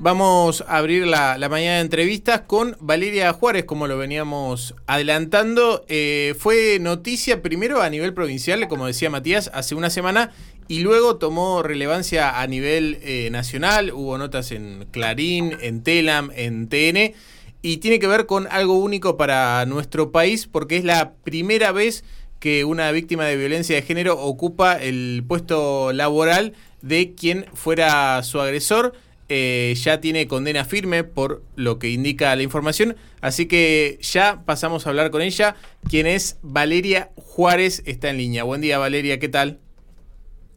Vamos a abrir la, mañana de entrevistas con Valeria Juárez, como lo veníamos adelantando. Eh, fue noticia primero a nivel provincial, como decía Matías, hace una semana, y luego tomó relevancia a nivel eh, nacional. Hubo notas en Clarín, en Telam, en TN, y tiene que ver con algo único para nuestro país, porque es la primera vez que una víctima de violencia de género ocupa el puesto laboral de quien fuera su agresor. Eh, ya tiene condena firme por lo que indica la información, así que ya pasamos a hablar con ella, quien es Valeria Juárez, está en línea. Buen día Valeria, ¿qué tal?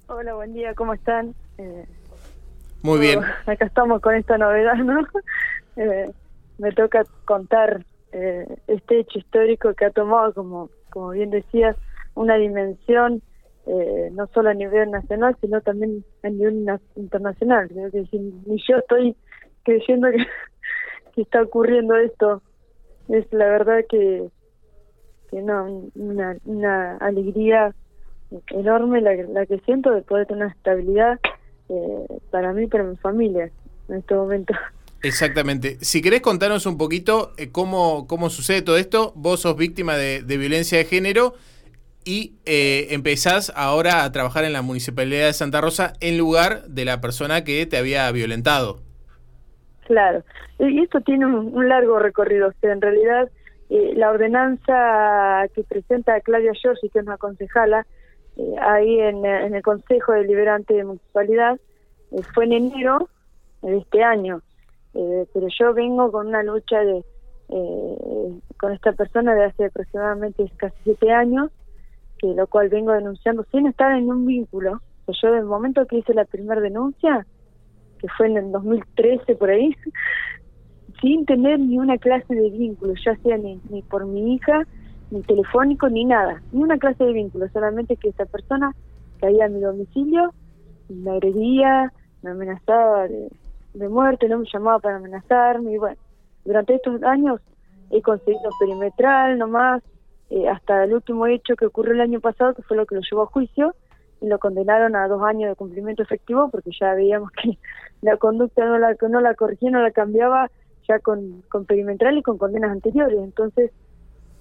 Hola, buen día, ¿cómo están? Eh, Muy bien. Acá estamos con esta novedad, ¿no? Eh, me toca contar este hecho histórico que ha tomado, como, como bien decías, una dimensión eh, no solo a nivel nacional, sino también a nivel internacional. Ni yo estoy creyendo que, está ocurriendo esto. Es la verdad que, que no, una, una alegría enorme la, la que siento de poder tener una estabilidad eh, para mí y para mi familia en este momento. Exactamente. Si querés contarnos un poquito eh, cómo, cómo sucede todo esto, vos sos víctima de violencia de género y eh, empezás ahora a trabajar en la Municipalidad de Santa Rosa en lugar de la persona que te había violentado. Claro, y esto tiene un, largo recorrido. O sea, en realidad, eh, la ordenanza que presenta Claudia Giorgi, que es una concejala, eh, ahí en, el Consejo Deliberante de Municipalidad, fue en enero de este año. pero yo vengo con una lucha de con esta persona de hace aproximadamente casi siete años que lo cual vengo denunciando sin estar en un vínculo. yo desde el momento que hice la primera denuncia, que fue en el 2013 por ahí, sin tener ni una clase de vínculo, ya sea ni, ni por mi hija, ni telefónico, ni nada, ni una clase de vínculo, solamente que esa persona caía a mi domicilio, me agredía, me amenazaba de, de muerte, no me llamaba para amenazarme, y bueno, durante estos años he conseguido perimetral nomás, eh, hasta el último hecho que ocurrió el año pasado, que fue lo que lo llevó a juicio, y lo condenaron a dos años de cumplimiento efectivo, porque ya veíamos que la conducta no la, no la corregía, no la cambiaba, ya con, con perimetral y con condenas anteriores. Entonces,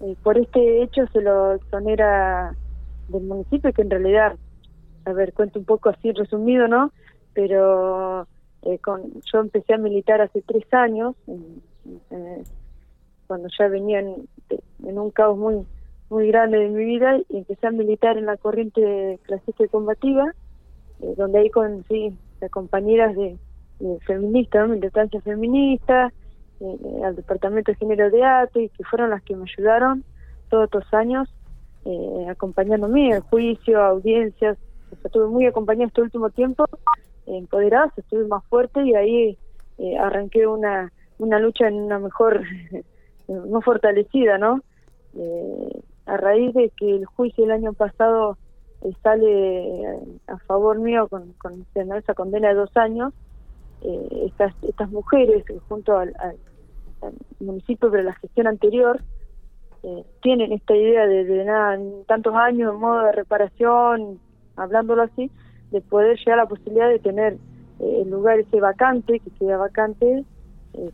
eh, por este hecho se lo exonera del municipio, que en realidad, a ver, cuento un poco así resumido, ¿no? Pero eh, con, yo empecé a militar hace tres años, cuando ya venía en un caos muy muy grande de mi vida y empecé a militar en la corriente clasista y combativa, eh, donde ahí conocí a compañeras de, feministas, militancia feminista, eh, al Departamento de Género de ATE, que fueron las que me ayudaron todos estos años, eh, acompañándome en juicio, audiencias, estuve muy acompañada este último tiempo, empoderada, estuve más fuerte y ahí arranqué una, una lucha en una mejor, más fortalecida, ¿no? Eh, a raíz de que el juicio el año pasado eh, sale eh, a favor mío con, con esa condena de dos años, eh, estas, estas mujeres, junto al, municipio de la gestión anterior, tienen esta idea de, de nada, tantos años en modo de reparación, hablándolo así, de poder llegar a la posibilidad de tener el lugar ese vacante, que queda vacante,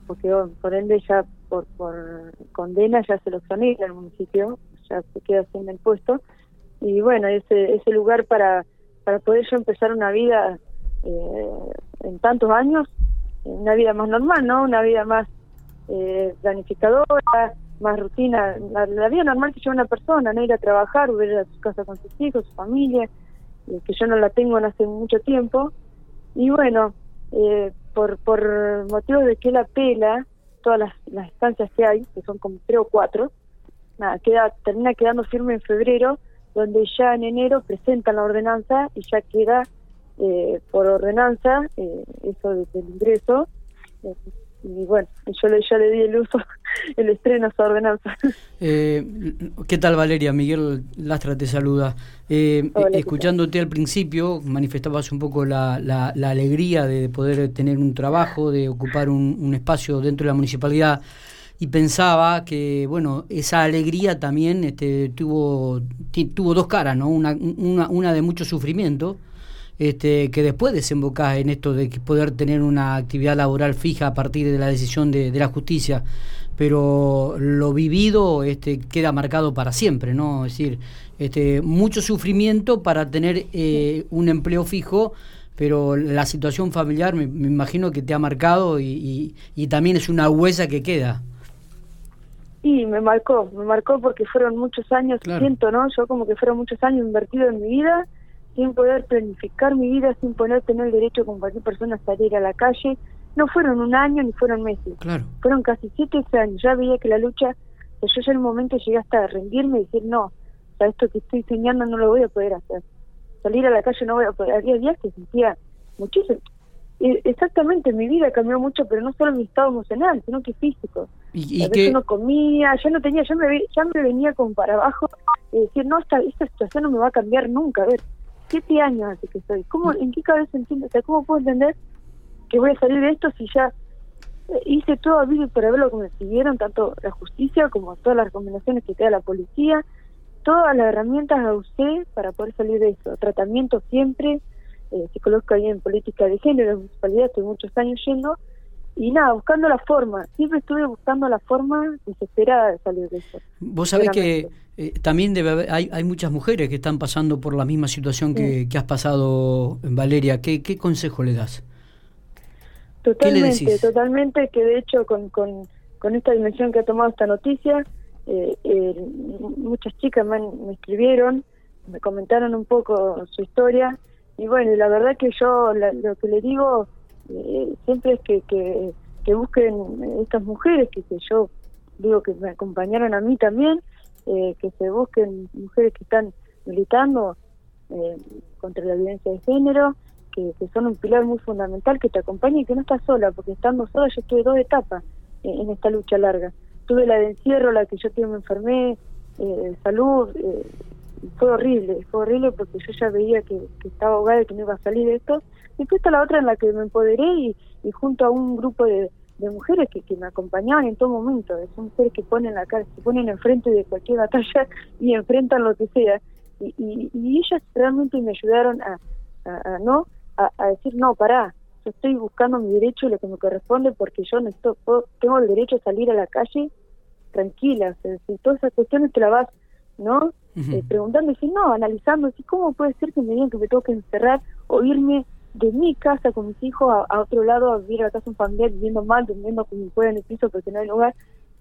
porque por ende ya por, por condena ya se lo exonera el municipio, ya se queda sin el puesto. Y bueno, ese, ese lugar para, para poder yo empezar una vida eh, en tantos años, una vida más normal, ¿no? Una vida más eh, planificadora, más rutina, la, vida normal que lleva una persona, no ir a trabajar, volver a su casa con sus hijos, su familia, eh, que yo no la tengo en hace mucho tiempo. Y bueno, eh, por, por motivo de que la pela, todas las, las estancias que hay, que son como tres o cuatro, nada, queda, termina quedando firme en febrero, donde ya en enero presentan la ordenanza y ya queda eh, por ordenanza eh, eso del ingreso. Eh, y bueno, yo le, ya le di el uso, el estreno a esa ordenanza. ¿Qué tal Valeria? Miguel Lastra te saluda. escuchándote al principio, manifestabas un poco la, la, alegría de poder tener un trabajo, de ocupar un, un espacio dentro de la municipalidad y pensaba que, bueno, esa alegría también este, tuvo, tuvo dos caras, ¿no? Una, una, una de mucho sufrimiento este, que después desembocás en esto de poder tener una actividad laboral fija a partir de la decisión de, la justicia, pero lo vivido este, queda marcado para siempre, ¿no? Es decir, este, mucho sufrimiento para tener eh, un empleo fijo, pero la situación familiar me, imagino que te ha marcado y, y, también es una huesa que queda. Sí, me marcó, me marcó porque fueron muchos años, siento, ¿no? Yo como que fueron muchos años invertidos en mi vida, sin poder planificar mi vida, sin poder tener el derecho como cualquier persona a salir a la calle. No fueron un año ni fueron meses, claro. fueron casi siete años. Ya veía que la lucha, yo ya en un momento llegué hasta rendirme y decir, no, o sea, esto que estoy soñando no lo voy a poder hacer. Salir a la calle no voy a poder. Había días que sentía muchísimo. exactamente, mi vida cambió mucho, pero no solo mi estado emocional, sino que físico. ¿Y, a veces no comía, ya no tenía, ya me, ya me venía como para abajo y decir, no, esta, esta situación no me va a cambiar nunca. A ver, siete años hace que estoy. ¿Cómo, ¿En qué cabeza entiendo? O sea, ¿cómo puedo entender que voy a salir de esto si ya eh, hice todo a vida para ver lo que me siguieron, tanto la justicia como todas las recomendaciones que te da la policía, todas las herramientas a usted para poder salir de eso. Tratamiento siempre, eh, psicológico ahí en política de género, en municipalidad, estoy muchos años yendo, y nada, buscando la forma, siempre estuve buscando la forma desesperada de salir de eso. Vos sabés que eh, también debe hay, hay muchas mujeres que están pasando por la misma situación que, que has pasado, Valeria. ¿Qué, ¿Qué consejo le das? Totalmente, totalmente, que de hecho con, con, con esta dimensión que ha tomado esta noticia, eh, eh, muchas chicas me, escribieron, me comentaron un poco su historia y bueno, la verdad que yo lo que le digo eh, siempre es que, que, que, busquen estas mujeres que, que yo digo que me acompañaron a mí también, eh, que se busquen mujeres que están militando eh, contra la violencia de género, que, que, son un pilar muy fundamental, que te acompañe y que no estás sola, porque estando sola yo tuve dos etapas en esta lucha larga tuve la de encierro, la que yo tuve, me enfermé, eh, salud, eh, fue horrible, fue horrible porque yo ya veía que, estaba ahogada y que no iba a salir de esto. Y después está la otra en la que me empoderé y, junto a un grupo de, mujeres que, me acompañaban en todo momento, son mujeres que ponen la cara, se ponen enfrente de cualquier batalla y enfrentan lo que sea. Y, y, ellas realmente me ayudaron a, a, no a, a decir, no, pará, estoy buscando mi derecho y lo que me corresponde porque yo necesito, tengo el derecho a salir a la calle tranquila, si todas esas cuestiones te la vas, ¿no? Eh, preguntando, y no, analizando, si ¿cómo puede ser que me digan que me tengo que encerrar o irme de mi casa con mis hijos a, otro lado a vivir a casa un familiar viviendo mal, durmiendo como pueda en el piso porque no hay lugar,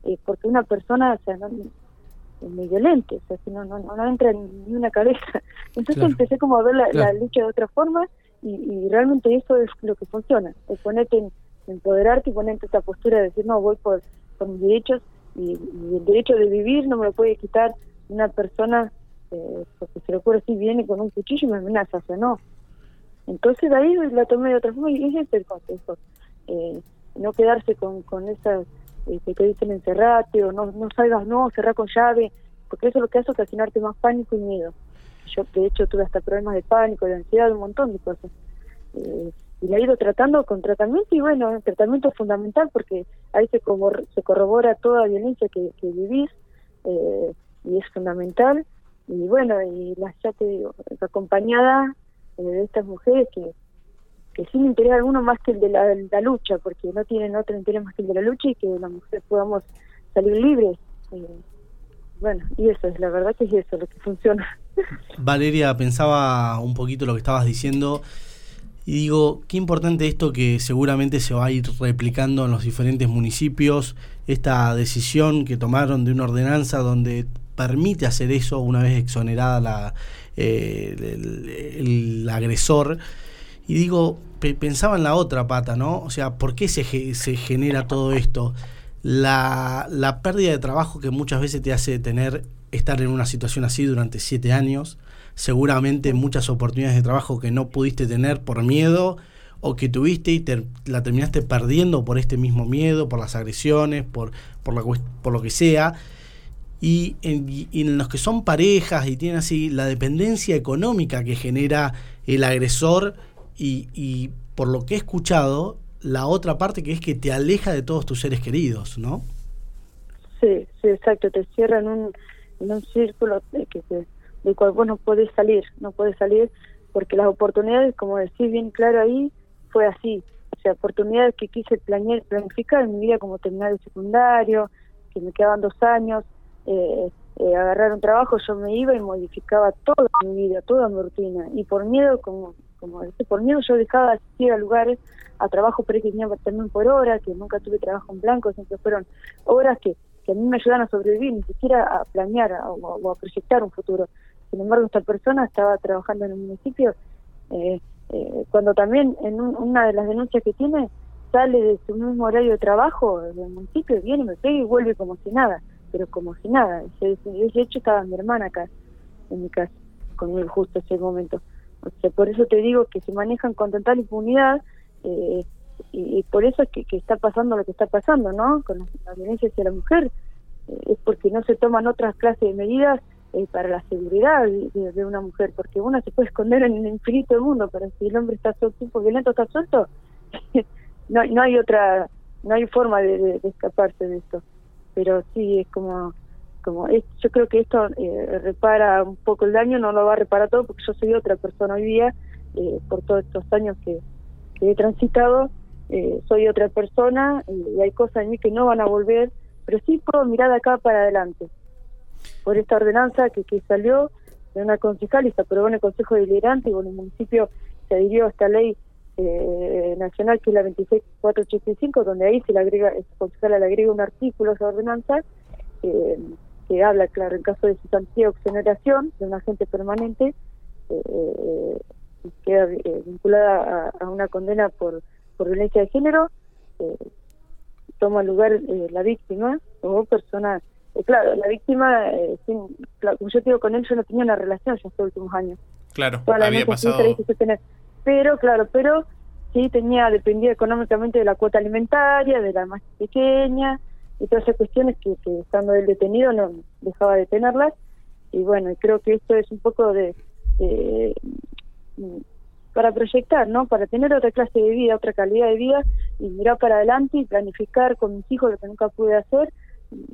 eh, porque una persona, o sea, no, es muy violente, o sea, que no, no, no entra en ni una cabeza. Entonces empecé como a ver la lucha de otra forma y, realmente eso es lo que funciona, es ponerte en, empoderarte y ponerte esta postura de decir, no, voy por, por mis derechos y, el derecho de vivir no me lo puede quitar una persona eh, porque se le ocurre si viene con un cuchillo y me amenaza, o sea, no. Entonces ahí la tomé de otra forma y ese es el consejo. Eh, no quedarse con, con esas eh, que te dicen encerrate o no, no salgas, no, cerrar con llave, porque eso es lo que hace ocasionarte más pánico y miedo. Yo, de hecho, tuve hasta problemas de pánico, de ansiedad, un montón de cosas. Eh, y la he ido tratando con tratamiento y bueno, el tratamiento es fundamental porque ahí se, como, se corrobora toda violencia que, que vivís eh, y es fundamental. Y bueno, y las ya te digo, acompañada de estas mujeres que, que sin interés alguno más que el de la, la, lucha, porque no tienen otro interés más que el de la lucha y que las mujeres podamos salir libres. bueno, y eso es la verdad que es eso lo que funciona. Valeria, pensaba un poquito lo que estabas diciendo y digo, qué importante esto que seguramente se va a ir replicando en los diferentes municipios, esta decisión que tomaron de una ordenanza donde permite hacer eso una vez exonerada la, eh, el, agresor. Y digo, pensaba en la otra pata, ¿no? O sea, ¿por qué se, se genera todo esto? La, la pérdida de trabajo que muchas veces te hace tener estar en una situación así durante siete años, seguramente muchas oportunidades de trabajo que no pudiste tener por miedo o que tuviste y te, la terminaste perdiendo por este mismo miedo, por las agresiones, por, por, la, por lo que sea. Y en, los que son parejas y tienen así la dependencia económica que genera el agresor y, y por lo que he escuchado, la otra parte que es que te aleja de todos tus seres queridos, ¿no? Sí, sí, exacto, te cierran un, en un círculo que del cual vos no podés salir, no podés salir porque las oportunidades, como decís bien claro ahí, fue así. O sea, oportunidades que quise planear, planificar en mi vida como terminar el secundario, que me quedaban dos años, eh, eh, agarrar un trabajo, yo me iba y modificaba toda mi vida, toda mi rutina. Y por miedo, como, como por miedo yo dejaba de asistir a lugares, a trabajo ahí que tenía también por hora, que nunca tuve trabajo en blanco, siempre fueron horas que, que a mí me ayudan a sobrevivir, ni siquiera a planear o, a proyectar un futuro. Sin embargo, esta persona estaba trabajando en el municipio, eh, eh, cuando también en una de las denuncias que tiene, sale de su mismo horario de trabajo del municipio, viene, me pega y vuelve como si nada pero como si nada. Ese hecho estaba mi hermana acá, en mi casa, conmigo justo ese momento. O sea, por eso te digo que se manejan con total impunidad eh, y, por eso es que, está pasando lo que está pasando, ¿no? Con la, violencia hacia la mujer. Eh, es porque no se toman otras clases de medidas eh, para la seguridad de, una mujer, porque una se puede esconder en el infinito del mundo, pero si el hombre está suelto, violento está suelto, no, no hay otra, no hay forma de escaparse de esto pero sí es como como yo creo que esto eh, repara un poco el daño no lo va a reparar todo porque yo soy otra persona hoy día eh, por todos estos años que, he transitado eh, soy otra persona y hay cosas en mí que no van a volver pero sí puedo mirar de acá para adelante. Por esta ordenanza que, que salió de una concejal y se aprobó en el Consejo Deliberante y bueno el municipio se adhirió a esta ley eh, nacional, que es la 26485, donde ahí se le agrega, concejala le agrega un artículo a esa ordenanza eh, que habla, claro, en caso de cesantía o exoneración de un agente permanente, eh, queda eh, vinculada a, una condena por, por violencia de género, toma lugar la víctima o persona claro, la víctima, sin, como yo digo, con él yo no tenía una relación ya estos últimos años. Claro, había pasado pero claro, pero sí tenía, dependía económicamente de la cuota alimentaria, de la más pequeña, y todas esas cuestiones que, estando él detenido no dejaba de tenerlas, y bueno, creo que esto es un poco de, para proyectar, ¿no? Para tener otra clase de vida, otra calidad de vida, y mirar para adelante y planificar con mis hijos lo que nunca pude hacer,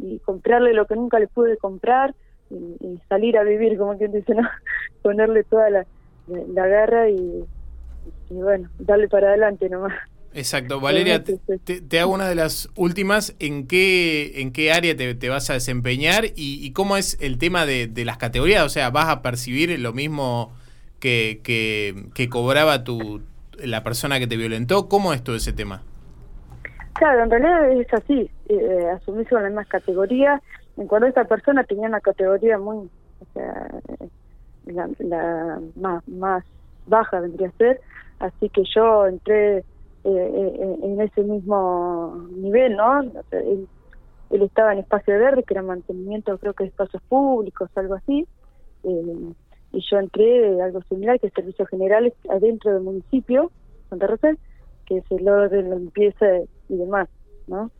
y comprarle lo que nunca le pude comprar, y, salir a vivir, como quien dice, ¿no? Ponerle toda la, la garra y y bueno, darle para adelante nomás. Exacto, Valeria, te, hago una de las últimas, ¿en qué, en qué área te, vas a desempeñar y, cómo es el tema de, las categorías? O sea, ¿vas a percibir lo mismo que, que, cobraba tu, la persona que te violentó? ¿Cómo es todo ese tema? Claro, en realidad es así, eh, asumís con la misma categoría. En cuanto esta persona tenía una categoría muy, o sea, la, la más, más baja vendría a ser, así que yo entré eh, eh, en ese mismo nivel, ¿no? él, estaba en espacio verde, que era mantenimiento, creo que de espacios públicos, algo así, eh, y yo entré algo similar, que es servicios generales adentro del municipio, Santa Rosa, que es el orden, la limpieza y demás, ¿no?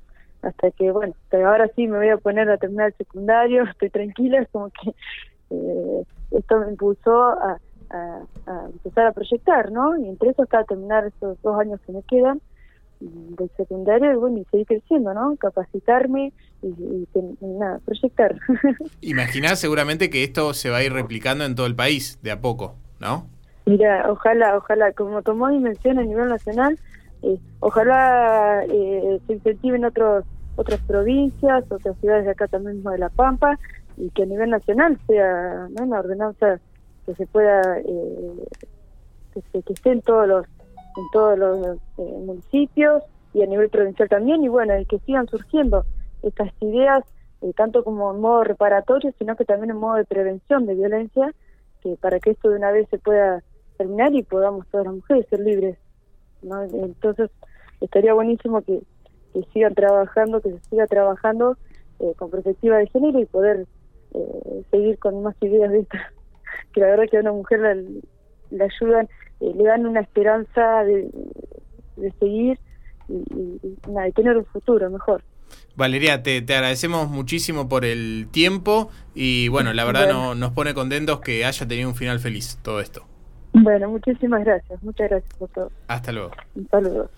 Hasta que, bueno, ahora sí me voy a poner a terminar el secundario, estoy tranquila, es como que esto me impulsó a a, empezar a proyectar, ¿no? Y entre eso está terminar esos dos años que me quedan del secundario y bueno, y seguir creciendo, ¿no? Capacitarme y, nada, proyectar. Imaginás seguramente que esto se va a ir replicando en todo el país de a poco, ¿no? Mira, ojalá, ojalá, como tomó dimensión a nivel nacional, eh, ojalá eh, se incentive en otros, otras provincias, otras ciudades de acá también de La Pampa, y que a nivel nacional sea ¿no? una ordenanza que se pueda eh, que, que, esté en todos los en todos los eh, municipios y a nivel provincial también y bueno y que sigan surgiendo estas ideas eh, tanto como en modo reparatorio sino que también en modo de prevención de violencia que para que esto de una vez se pueda terminar y podamos todas las mujeres ser libres ¿no? entonces estaría buenísimo que, que sigan trabajando que se siga trabajando con perspectiva de género y poder seguir con más ideas de estas que la verdad que a una mujer la, ayudan, eh, le dan una esperanza de, seguir y, de tener un futuro mejor. Valeria, te, agradecemos muchísimo por el tiempo y bueno, la verdad No, nos pone contentos que haya tenido un final feliz todo esto. Bueno, muchísimas gracias, muchas gracias por todo. Hasta luego. Un saludo.